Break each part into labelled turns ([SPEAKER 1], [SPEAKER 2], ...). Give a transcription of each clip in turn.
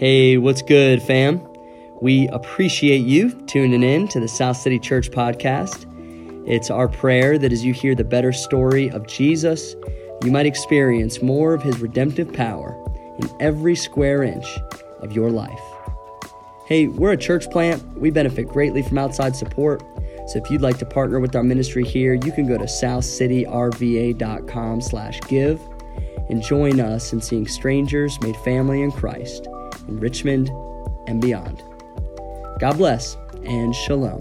[SPEAKER 1] Hey, what's good, fam? We appreciate you tuning in to the South City Church podcast. It's our prayer that as you hear the better story of Jesus, you might experience more of his redemptive power in every square inch of your life. Hey, we're a church plant. We benefit greatly from outside support. So if you'd like to partner with our ministry here, you can go to southcityrva.com slash give and join us in seeing strangers made family in Christ in Richmond and beyond. God bless and shalom.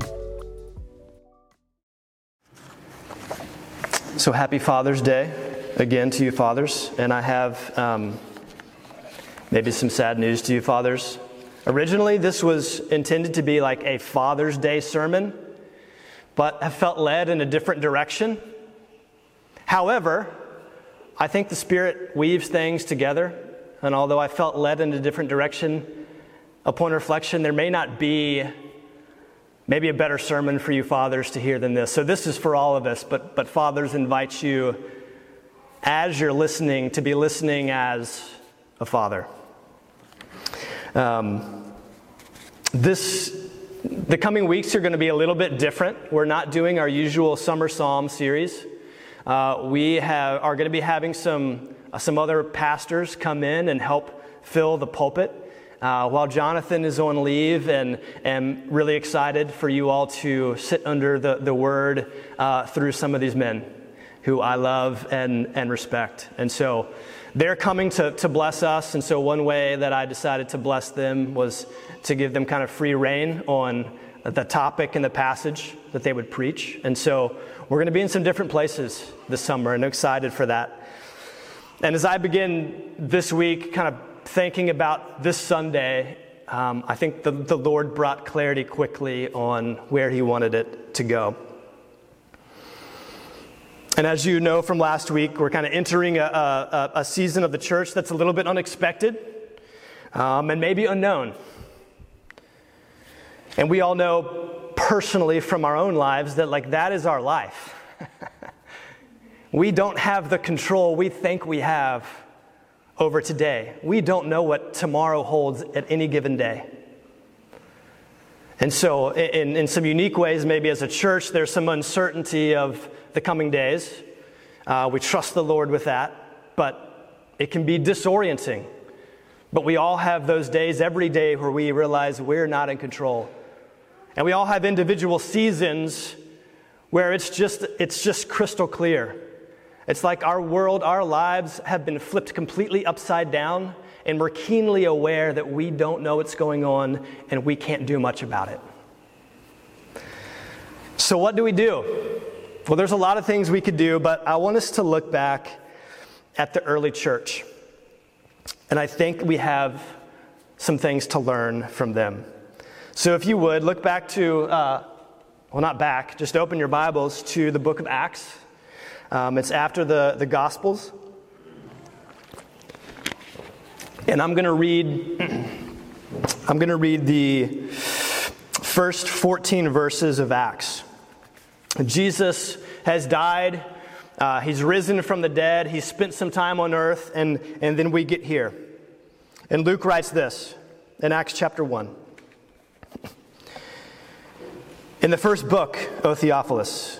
[SPEAKER 2] So happy Father's Day again to you, fathers. And I have um, maybe some sad news to you, fathers. Originally, this was intended to be like a Father's Day sermon, but I felt led in a different direction. However, I think the Spirit weaves things together and although I felt led in a different direction, upon reflection, there may not be maybe a better sermon for you fathers to hear than this. So this is for all of us, but, but fathers invite you as you're listening to be listening as a father. Um, this the coming weeks are going to be a little bit different. We're not doing our usual summer psalm series. Uh, we have, are going to be having some some other pastors come in and help fill the pulpit. Uh, while Jonathan is on leave, and am really excited for you all to sit under the, the word uh, through some of these men who I love and, and respect. And so they're coming to, to bless us. And so one way that I decided to bless them was to give them kind of free reign on the topic and the passage that they would preach. And so we're going to be in some different places this summer, and excited for that. And as I begin this week, kind of thinking about this Sunday, um, I think the, the Lord brought clarity quickly on where He wanted it to go. And as you know from last week, we're kind of entering a, a, a season of the church that's a little bit unexpected um, and maybe unknown. And we all know personally from our own lives that, like, that is our life. We don't have the control we think we have over today. We don't know what tomorrow holds at any given day. And so, in, in some unique ways, maybe as a church, there's some uncertainty of the coming days. Uh, we trust the Lord with that, but it can be disorienting. But we all have those days every day where we realize we're not in control. And we all have individual seasons where it's just, it's just crystal clear it's like our world, our lives have been flipped completely upside down, and we're keenly aware that we don't know what's going on and we can't do much about it. So, what do we do? Well, there's a lot of things we could do, but I want us to look back at the early church. And I think we have some things to learn from them. So, if you would, look back to, uh, well, not back, just open your Bibles to the book of Acts. Um, it's after the, the Gospels. And I'm going to read I'm going to read the first 14 verses of Acts. Jesus has died. Uh, he's risen from the dead. He spent some time on earth, and, and then we get here. And Luke writes this in Acts chapter 1. In the first book, O Theophilus,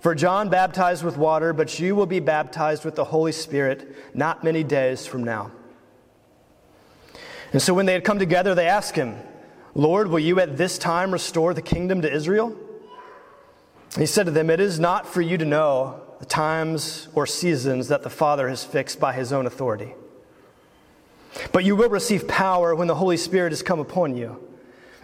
[SPEAKER 2] For John baptized with water, but you will be baptized with the Holy Spirit not many days from now. And so when they had come together, they asked him, Lord, will you at this time restore the kingdom to Israel? He said to them, It is not for you to know the times or seasons that the Father has fixed by his own authority. But you will receive power when the Holy Spirit has come upon you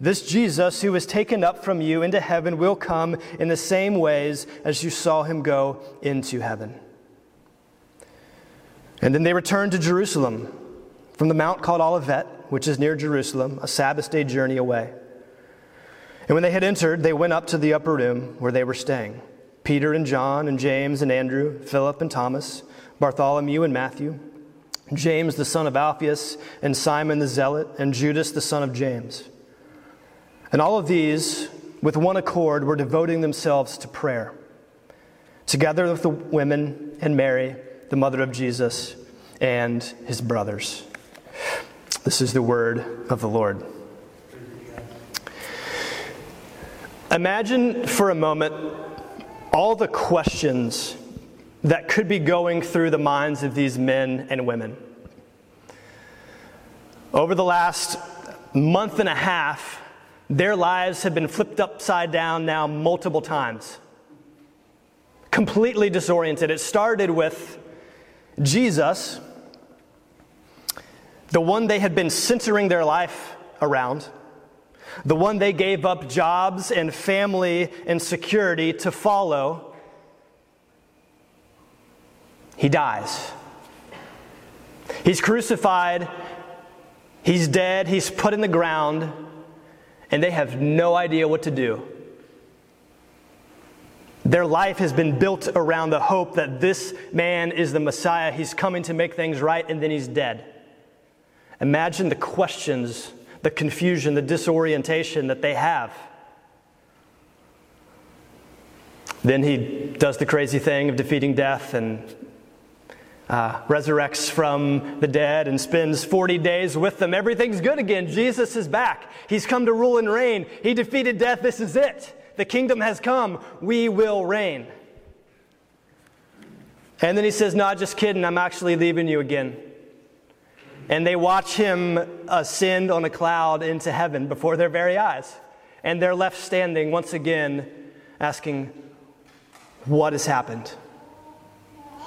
[SPEAKER 2] This Jesus who was taken up from you into heaven will come in the same ways as you saw him go into heaven. And then they returned to Jerusalem from the mount called Olivet, which is near Jerusalem, a Sabbath day journey away. And when they had entered, they went up to the upper room where they were staying Peter and John and James and Andrew, Philip and Thomas, Bartholomew and Matthew, James the son of Alphaeus, and Simon the Zealot, and Judas the son of James. And all of these, with one accord, were devoting themselves to prayer, together with the women and Mary, the mother of Jesus, and his brothers. This is the word of the Lord. Imagine for a moment all the questions that could be going through the minds of these men and women. Over the last month and a half, their lives have been flipped upside down now multiple times. Completely disoriented. It started with Jesus, the one they had been centering their life around the one they gave up jobs and family and security to follow, he dies. He's crucified, he's dead, he's put in the ground, and they have no idea what to do. Their life has been built around the hope that this man is the Messiah. He's coming to make things right, and then he's dead. Imagine the questions the confusion, the disorientation that they have. Then he does the crazy thing of defeating death and uh, resurrects from the dead and spends 40 days with them. Everything's good again. Jesus is back. He's come to rule and reign. He defeated death. This is it. The kingdom has come. We will reign. And then he says, No, just kidding. I'm actually leaving you again and they watch him ascend on a cloud into heaven before their very eyes. And they're left standing once again asking, What has happened?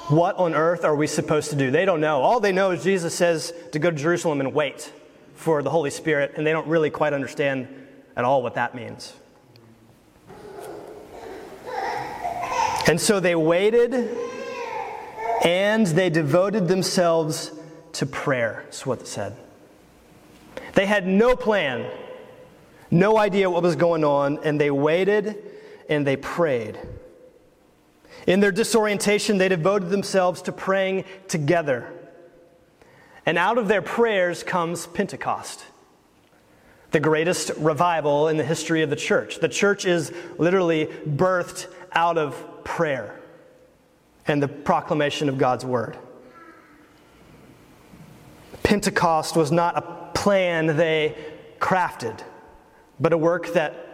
[SPEAKER 2] What on earth are we supposed to do? They don't know. All they know is Jesus says to go to Jerusalem and wait for the Holy Spirit, and they don't really quite understand at all what that means. And so they waited and they devoted themselves to prayer, is what it said. They had no plan, no idea what was going on, and they waited and they prayed. In their disorientation, they devoted themselves to praying together. And out of their prayers comes Pentecost, the greatest revival in the history of the church. The church is literally birthed out of prayer and the proclamation of God's word. Pentecost was not a plan they crafted, but a work that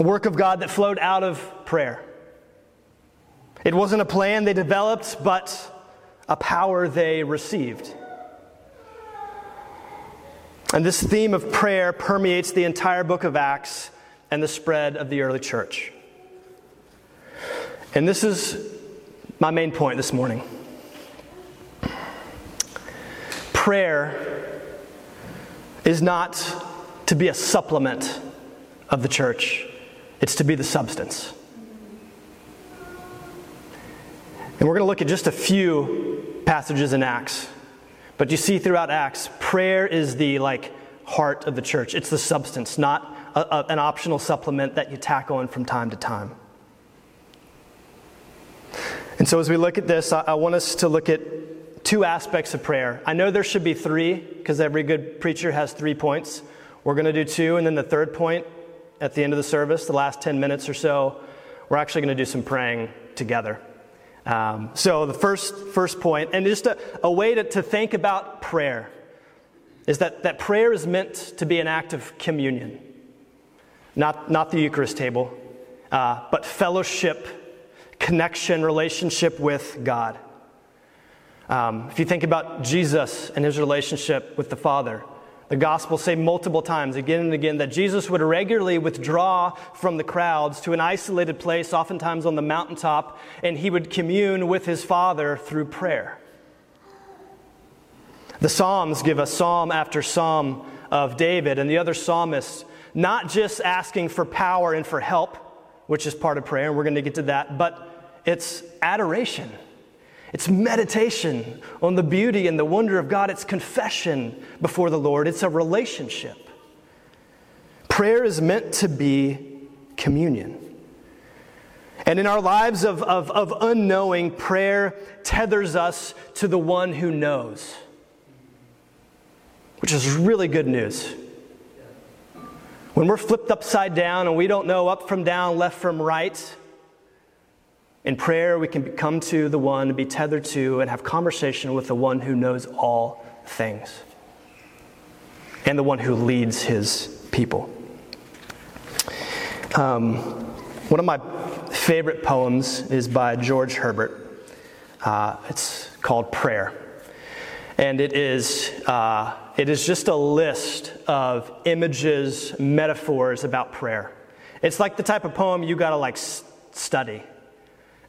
[SPEAKER 2] a work of God that flowed out of prayer. It wasn't a plan they developed, but a power they received. And this theme of prayer permeates the entire book of Acts and the spread of the early church. And this is my main point this morning prayer is not to be a supplement of the church, it's to be the substance. And we're going to look at just a few passages in Acts. But you see throughout Acts, prayer is the like heart of the church. It's the substance, not a, a, an optional supplement that you tack on from time to time. And so as we look at this, I, I want us to look at two aspects of prayer. I know there should be three because every good preacher has three points. We're going to do two, and then the third point at the end of the service, the last 10 minutes or so, we're actually going to do some praying together. Um, so, the first, first point, and just a, a way to, to think about prayer, is that, that prayer is meant to be an act of communion, not, not the Eucharist table, uh, but fellowship, connection, relationship with God. Um, if you think about Jesus and his relationship with the Father, The Gospels say multiple times, again and again, that Jesus would regularly withdraw from the crowds to an isolated place, oftentimes on the mountaintop, and he would commune with his Father through prayer. The Psalms give us psalm after psalm of David and the other psalmists, not just asking for power and for help, which is part of prayer, and we're going to get to that, but it's adoration. It's meditation on the beauty and the wonder of God. It's confession before the Lord. It's a relationship. Prayer is meant to be communion. And in our lives of, of, of unknowing, prayer tethers us to the one who knows, which is really good news. When we're flipped upside down and we don't know up from down, left from right, in prayer, we can come to the one, be tethered to, and have conversation with the one who knows all things and the one who leads his people. Um, one of my favorite poems is by George Herbert. Uh, it's called Prayer. And it is, uh, it is just a list of images, metaphors about prayer. It's like the type of poem you gotta like study.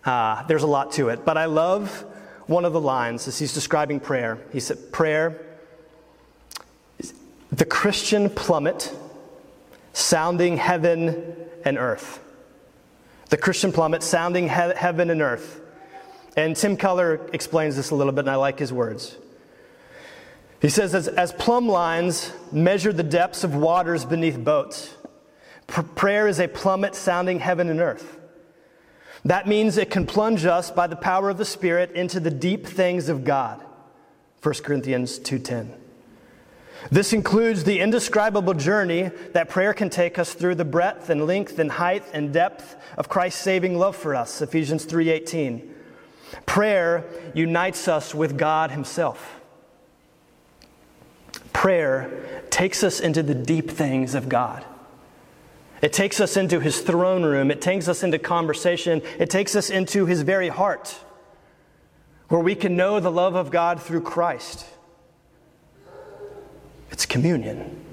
[SPEAKER 2] Uh, there's a lot to it, but I love one of the lines as he's describing prayer. He said, Prayer, is the Christian plummet sounding heaven and earth. The Christian plummet sounding he- heaven and earth. And Tim Keller explains this a little bit, and I like his words. He says, as, as plumb lines measure the depths of waters beneath boats, pr- prayer is a plummet sounding heaven and earth. That means it can plunge us by the power of the Spirit into the deep things of God. 1 Corinthians 2:10. This includes the indescribable journey that prayer can take us through the breadth and length and height and depth of Christ's saving love for us. Ephesians 3:18. Prayer unites us with God himself. Prayer takes us into the deep things of God. It takes us into his throne room. It takes us into conversation. It takes us into his very heart, where we can know the love of God through Christ. It's communion.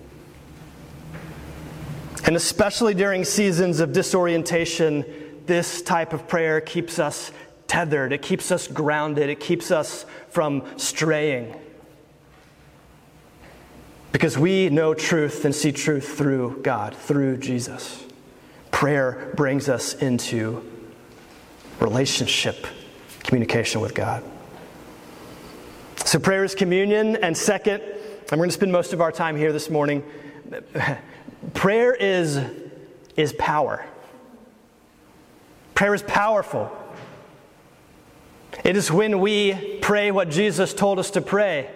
[SPEAKER 2] And especially during seasons of disorientation, this type of prayer keeps us tethered, it keeps us grounded, it keeps us from straying. Because we know truth and see truth through God, through Jesus. Prayer brings us into relationship, communication with God. So, prayer is communion. And second, I'm going to spend most of our time here this morning. prayer is, is power. Prayer is powerful. It is when we pray what Jesus told us to pray.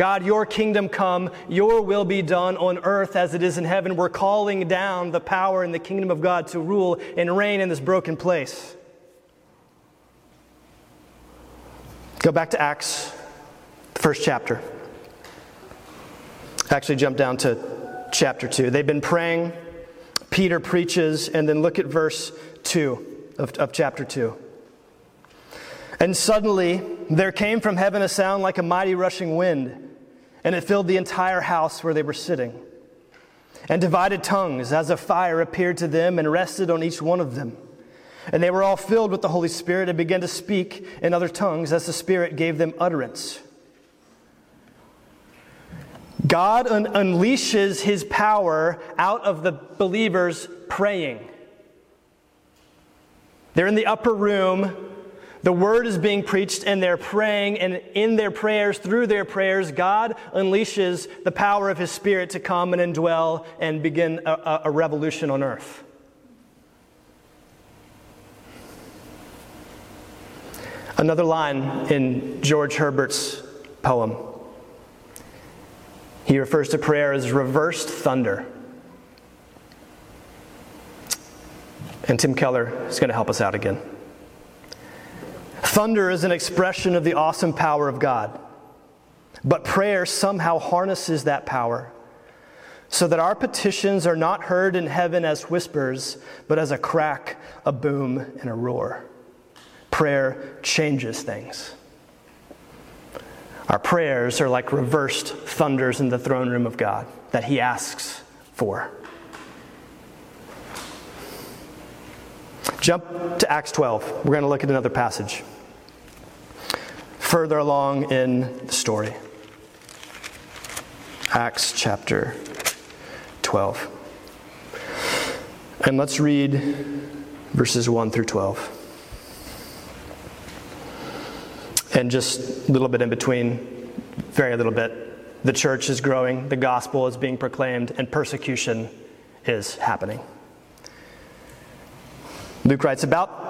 [SPEAKER 2] God, your kingdom come, your will be done on earth as it is in heaven. We're calling down the power and the kingdom of God to rule and reign in this broken place. Go back to Acts, the first chapter. Actually, jump down to chapter 2. They've been praying. Peter preaches, and then look at verse 2 of, of chapter 2. And suddenly there came from heaven a sound like a mighty rushing wind and it filled the entire house where they were sitting. And divided tongues as a fire appeared to them and rested on each one of them. And they were all filled with the Holy Spirit and began to speak in other tongues as the Spirit gave them utterance. God un- unleashes his power out of the believers praying. They're in the upper room the word is being preached and they're praying, and in their prayers, through their prayers, God unleashes the power of His Spirit to come and indwell and begin a, a revolution on earth. Another line in George Herbert's poem. He refers to prayer as reversed thunder. And Tim Keller is going to help us out again. Thunder is an expression of the awesome power of God. But prayer somehow harnesses that power so that our petitions are not heard in heaven as whispers, but as a crack, a boom, and a roar. Prayer changes things. Our prayers are like reversed thunders in the throne room of God that He asks for. Jump to Acts 12. We're going to look at another passage further along in the story. Acts chapter 12. And let's read verses 1 through 12. And just a little bit in between, very little bit, the church is growing, the gospel is being proclaimed, and persecution is happening. Luke writes About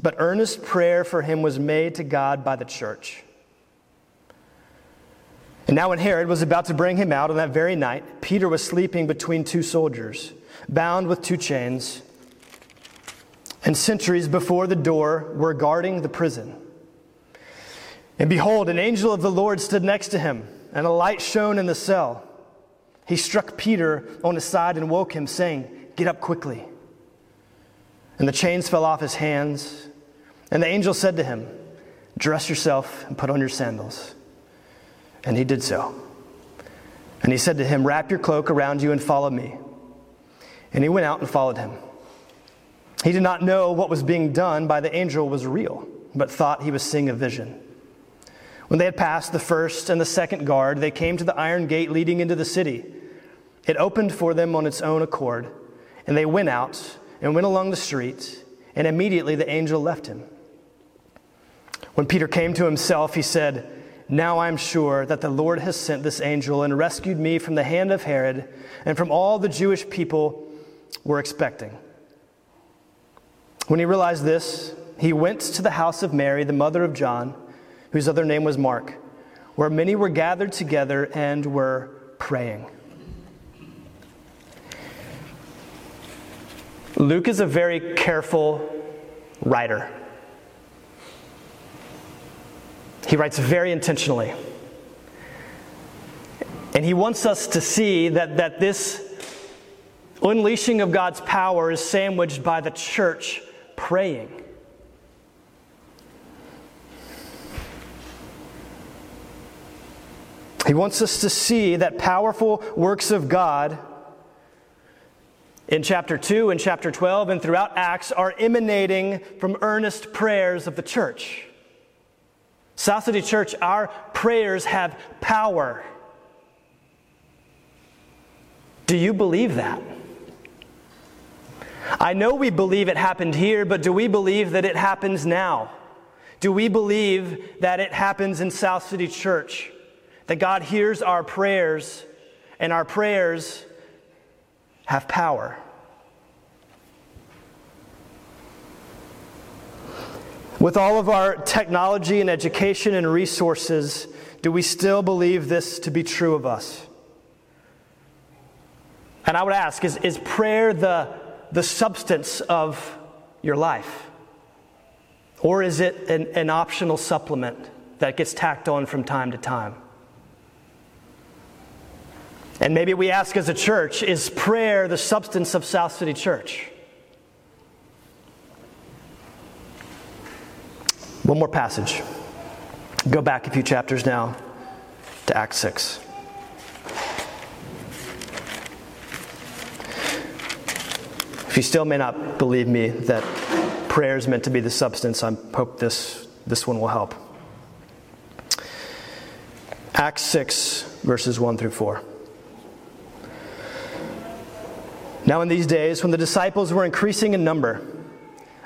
[SPEAKER 2] but earnest prayer for him was made to God by the church. And now, when Herod was about to bring him out on that very night, Peter was sleeping between two soldiers, bound with two chains, and sentries before the door were guarding the prison. And behold, an angel of the Lord stood next to him, and a light shone in the cell. He struck Peter on his side and woke him, saying, Get up quickly. And the chains fell off his hands. And the angel said to him, Dress yourself and put on your sandals. And he did so. And he said to him, Wrap your cloak around you and follow me. And he went out and followed him. He did not know what was being done by the angel was real, but thought he was seeing a vision. When they had passed the first and the second guard, they came to the iron gate leading into the city. It opened for them on its own accord, and they went out and went along the street, and immediately the angel left him. When Peter came to himself, he said, Now I am sure that the Lord has sent this angel and rescued me from the hand of Herod and from all the Jewish people were expecting. When he realized this, he went to the house of Mary, the mother of John whose other name was Mark, where many were gathered together and were praying. Luke is a very careful writer. He writes very intentionally. And he wants us to see that, that this unleashing of God's power is sandwiched by the church praying. He wants us to see that powerful works of God in chapter 2 and chapter 12 and throughout Acts are emanating from earnest prayers of the church. South City Church, our prayers have power. Do you believe that? I know we believe it happened here, but do we believe that it happens now? Do we believe that it happens in South City Church? that God hears our prayers and our prayers have power. With all of our technology and education and resources, do we still believe this to be true of us? And I would ask is, is prayer the, the substance of your life? Or is it an, an optional supplement that gets tacked on from time to time? And maybe we ask as a church is prayer the substance of South City Church? One more passage. Go back a few chapters now to Acts 6. If you still may not believe me that prayer is meant to be the substance, I hope this, this one will help. Acts 6, verses 1 through 4. Now, in these days, when the disciples were increasing in number,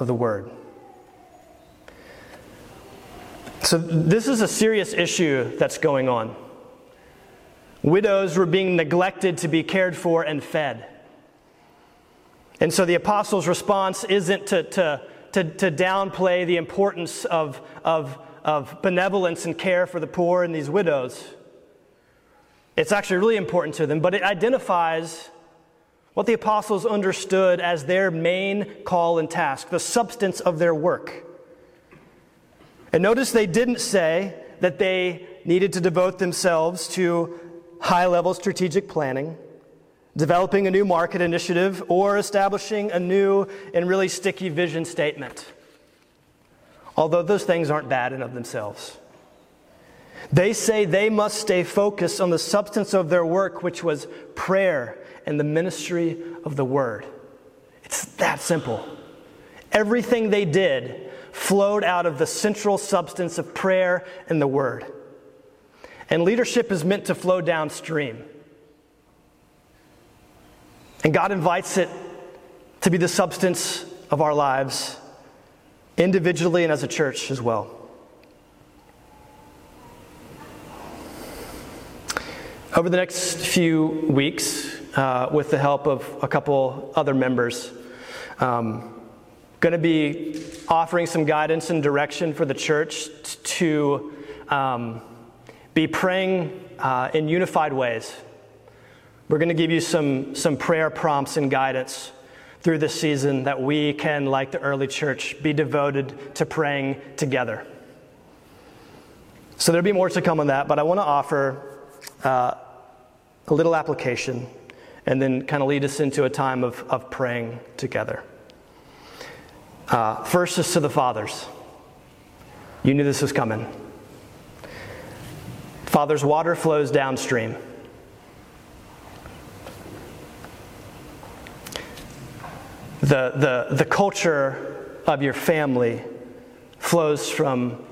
[SPEAKER 2] of the word. So, this is a serious issue that's going on. Widows were being neglected to be cared for and fed. And so the apostles' response isn't to, to, to, to, downplay the importance of, of, of benevolence and care for the poor and these widows. It's actually really important to them, but it identifies what the apostles understood as their main call and task, the substance of their work. And notice they didn't say that they needed to devote themselves to high level strategic planning, developing a new market initiative, or establishing a new and really sticky vision statement. Although those things aren't bad in of themselves. They say they must stay focused on the substance of their work, which was prayer and the ministry of the word. It's that simple. Everything they did flowed out of the central substance of prayer and the word. And leadership is meant to flow downstream. And God invites it to be the substance of our lives, individually and as a church as well. Over the next few weeks, uh, with the help of a couple other members, um, going to be offering some guidance and direction for the church to um, be praying uh, in unified ways. We're going to give you some, some prayer prompts and guidance through this season that we can, like the early church, be devoted to praying together. So there'll be more to come on that, but I want to offer uh, a little application and then kind of lead us into a time of, of praying together. Uh, first is to the fathers. You knew this was coming. Father's water flows downstream. The, the, the culture of your family flows from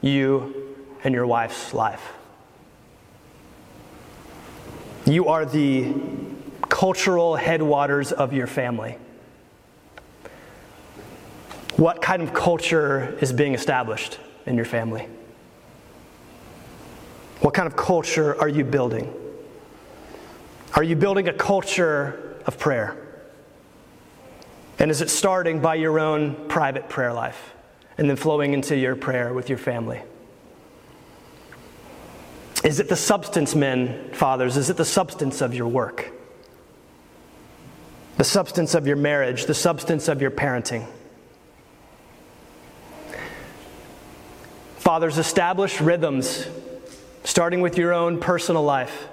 [SPEAKER 2] you and your wife's life. You are the cultural headwaters of your family. What kind of culture is being established in your family? What kind of culture are you building? Are you building a culture of prayer? And is it starting by your own private prayer life and then flowing into your prayer with your family? Is it the substance, men, fathers? Is it the substance of your work? The substance of your marriage? The substance of your parenting? Fathers, establish rhythms, starting with your own personal life,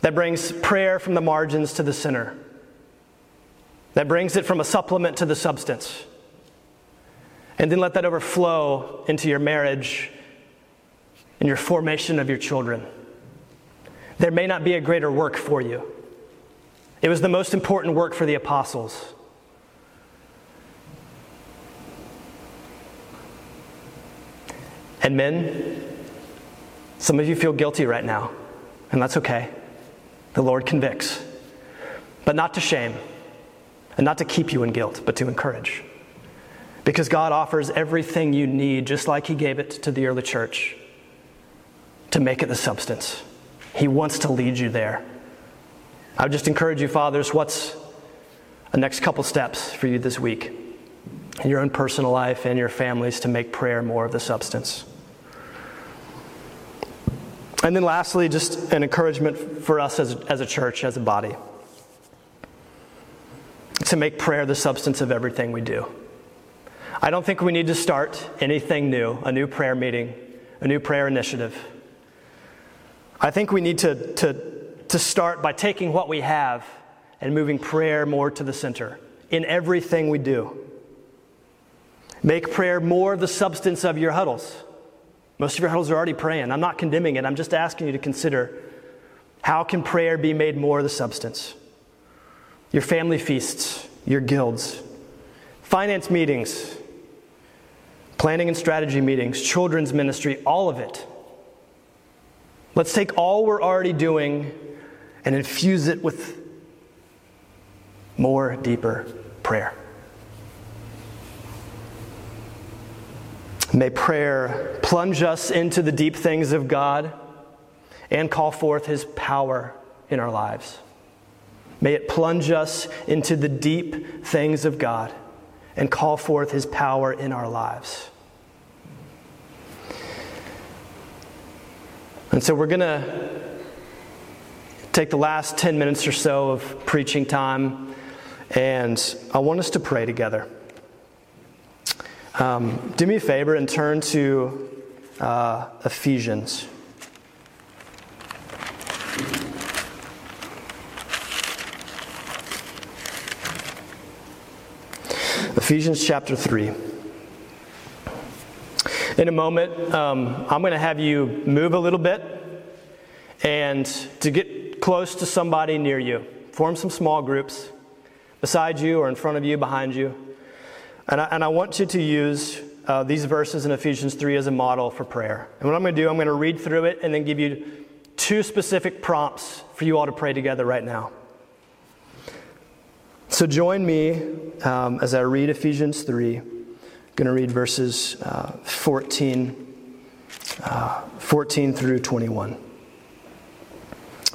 [SPEAKER 2] that brings prayer from the margins to the center, that brings it from a supplement to the substance. And then let that overflow into your marriage and your formation of your children. There may not be a greater work for you. It was the most important work for the apostles. And men, some of you feel guilty right now, and that's okay. The Lord convicts, but not to shame, and not to keep you in guilt, but to encourage. Because God offers everything you need, just like He gave it to the early church, to make it the substance. He wants to lead you there. I would just encourage you, fathers, what's the next couple steps for you this week in your own personal life and your families to make prayer more of the substance? And then, lastly, just an encouragement for us as, as a church, as a body, to make prayer the substance of everything we do. I don't think we need to start anything new, a new prayer meeting, a new prayer initiative. I think we need to, to, to start by taking what we have and moving prayer more to the center in everything we do. Make prayer more the substance of your huddles. Most of your huddles are already praying. I'm not condemning it. I'm just asking you to consider how can prayer be made more the substance? Your family feasts, your guilds, finance meetings, planning and strategy meetings, children's ministry, all of it. Let's take all we're already doing and infuse it with more deeper prayer. May prayer plunge us into the deep things of God and call forth His power in our lives. May it plunge us into the deep things of God and call forth His power in our lives. And so we're going to take the last 10 minutes or so of preaching time, and I want us to pray together. Um, do me a favor and turn to uh, Ephesians. Ephesians chapter 3. In a moment, um, I'm going to have you move a little bit and to get close to somebody near you. Form some small groups beside you or in front of you, behind you. And I, and I want you to use uh, these verses in Ephesians 3 as a model for prayer. And what I'm going to do, I'm going to read through it and then give you two specific prompts for you all to pray together right now. So join me um, as I read Ephesians 3. I'm going to read verses uh, 14, uh, 14 through 21.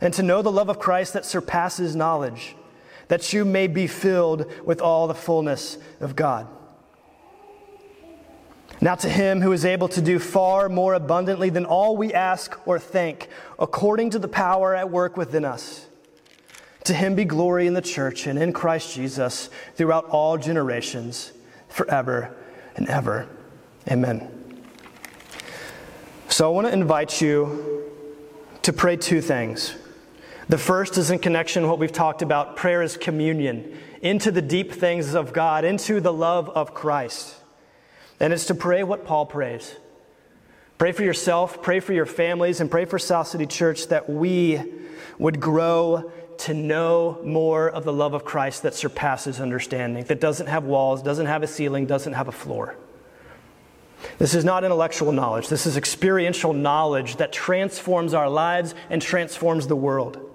[SPEAKER 2] and to know the love of Christ that surpasses knowledge that you may be filled with all the fullness of God. Now, to him who is able to do far more abundantly than all we ask or think, according to the power at work within us, to him be glory in the church and in Christ Jesus throughout all generations, forever and ever. Amen. So, I want to invite you to pray two things. The first is in connection with what we've talked about prayer is communion into the deep things of God, into the love of Christ. And it's to pray what Paul prays. Pray for yourself, pray for your families, and pray for South City Church that we would grow to know more of the love of Christ that surpasses understanding, that doesn't have walls, doesn't have a ceiling, doesn't have a floor. This is not intellectual knowledge. This is experiential knowledge that transforms our lives and transforms the world.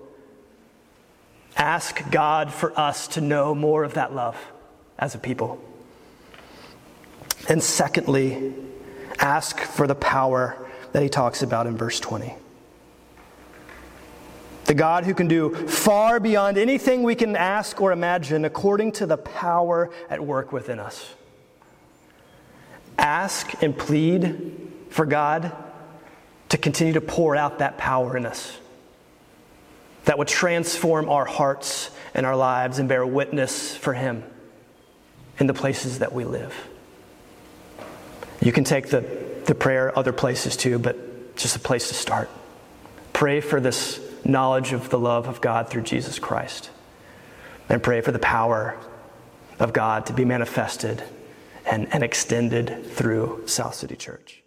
[SPEAKER 2] Ask God for us to know more of that love as a people. And secondly, ask for the power that he talks about in verse 20. The God who can do far beyond anything we can ask or imagine according to the power at work within us. Ask and plead for God to continue to pour out that power in us that would transform our hearts and our lives and bear witness for Him in the places that we live. You can take the, the prayer other places too, but just a place to start. Pray for this knowledge of the love of God through Jesus Christ. And pray for the power of God to be manifested and, and extended through South City Church.